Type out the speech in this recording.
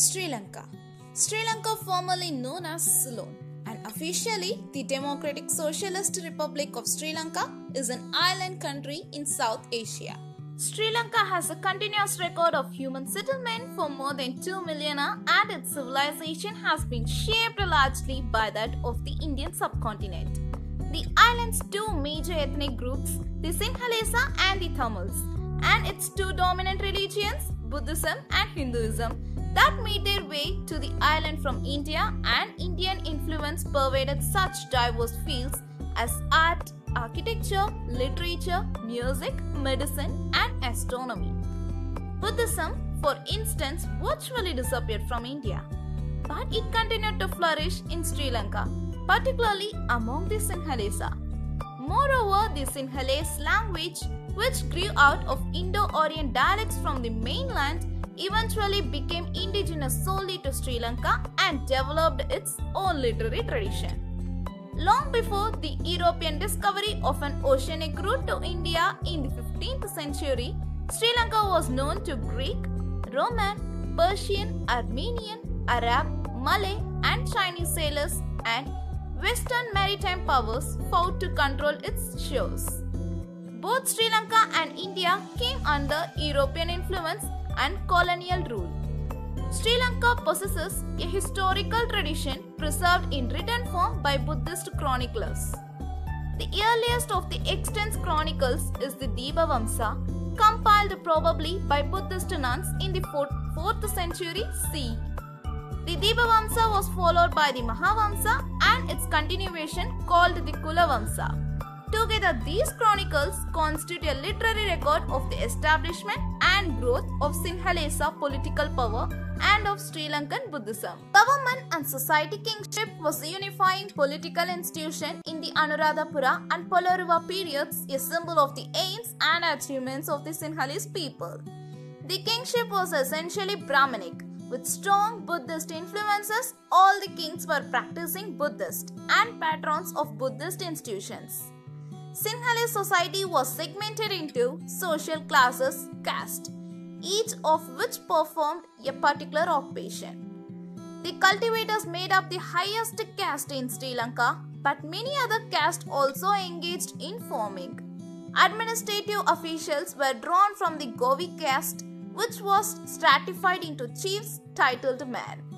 Sri Lanka. Sri Lanka, formerly known as Ceylon, and officially the Democratic Socialist Republic of Sri Lanka, is an island country in South Asia. Sri Lanka has a continuous record of human settlement for more than 2 millennia, and its civilization has been shaped largely by that of the Indian subcontinent. The island's two major ethnic groups, the Sinhalese and the Tamils, and its two dominant religions, Buddhism and Hinduism, that made their way to the island from India and Indian influence pervaded such diverse fields as art, architecture, literature, music, medicine, and astronomy. Buddhism, for instance, virtually disappeared from India, but it continued to flourish in Sri Lanka, particularly among the Sinhalese. Moreover, the Sinhalese language, which grew out of Indo Aryan dialects from the mainland, eventually became indigenous solely to Sri Lanka and developed its own literary tradition. Long before the European discovery of an oceanic route to India in the 15th century, Sri Lanka was known to Greek, Roman, Persian, Armenian, Arab, Malay, and Chinese sailors, and Western maritime powers fought to control its shores. Both Sri Lanka and India came under European influence and colonial rule. Sri Lanka possesses a historical tradition preserved in written form by Buddhist chroniclers. The earliest of the extant chronicles is the Dipavamsa, compiled probably by Buddhist nuns in the 4th century CE. The Dipavamsa was followed by the Mahavamsa and its continuation called the Kulavamsa. Together, these chronicles constitute a literary record of the establishment and growth of Sinhalese political power and of Sri Lankan Buddhism. Government and society kingship was a unifying political institution in the Anuradhapura and Polonnaruwa periods, a symbol of the aims and achievements of the Sinhalese people. The kingship was essentially Brahminic. With strong Buddhist influences, all the kings were practicing Buddhist and patrons of Buddhist institutions. Sinhalese society was segmented into social classes, caste, each of which performed a particular occupation. The cultivators made up the highest caste in Sri Lanka, but many other castes also engaged in farming. Administrative officials were drawn from the Govi caste, which was stratified into chiefs titled men.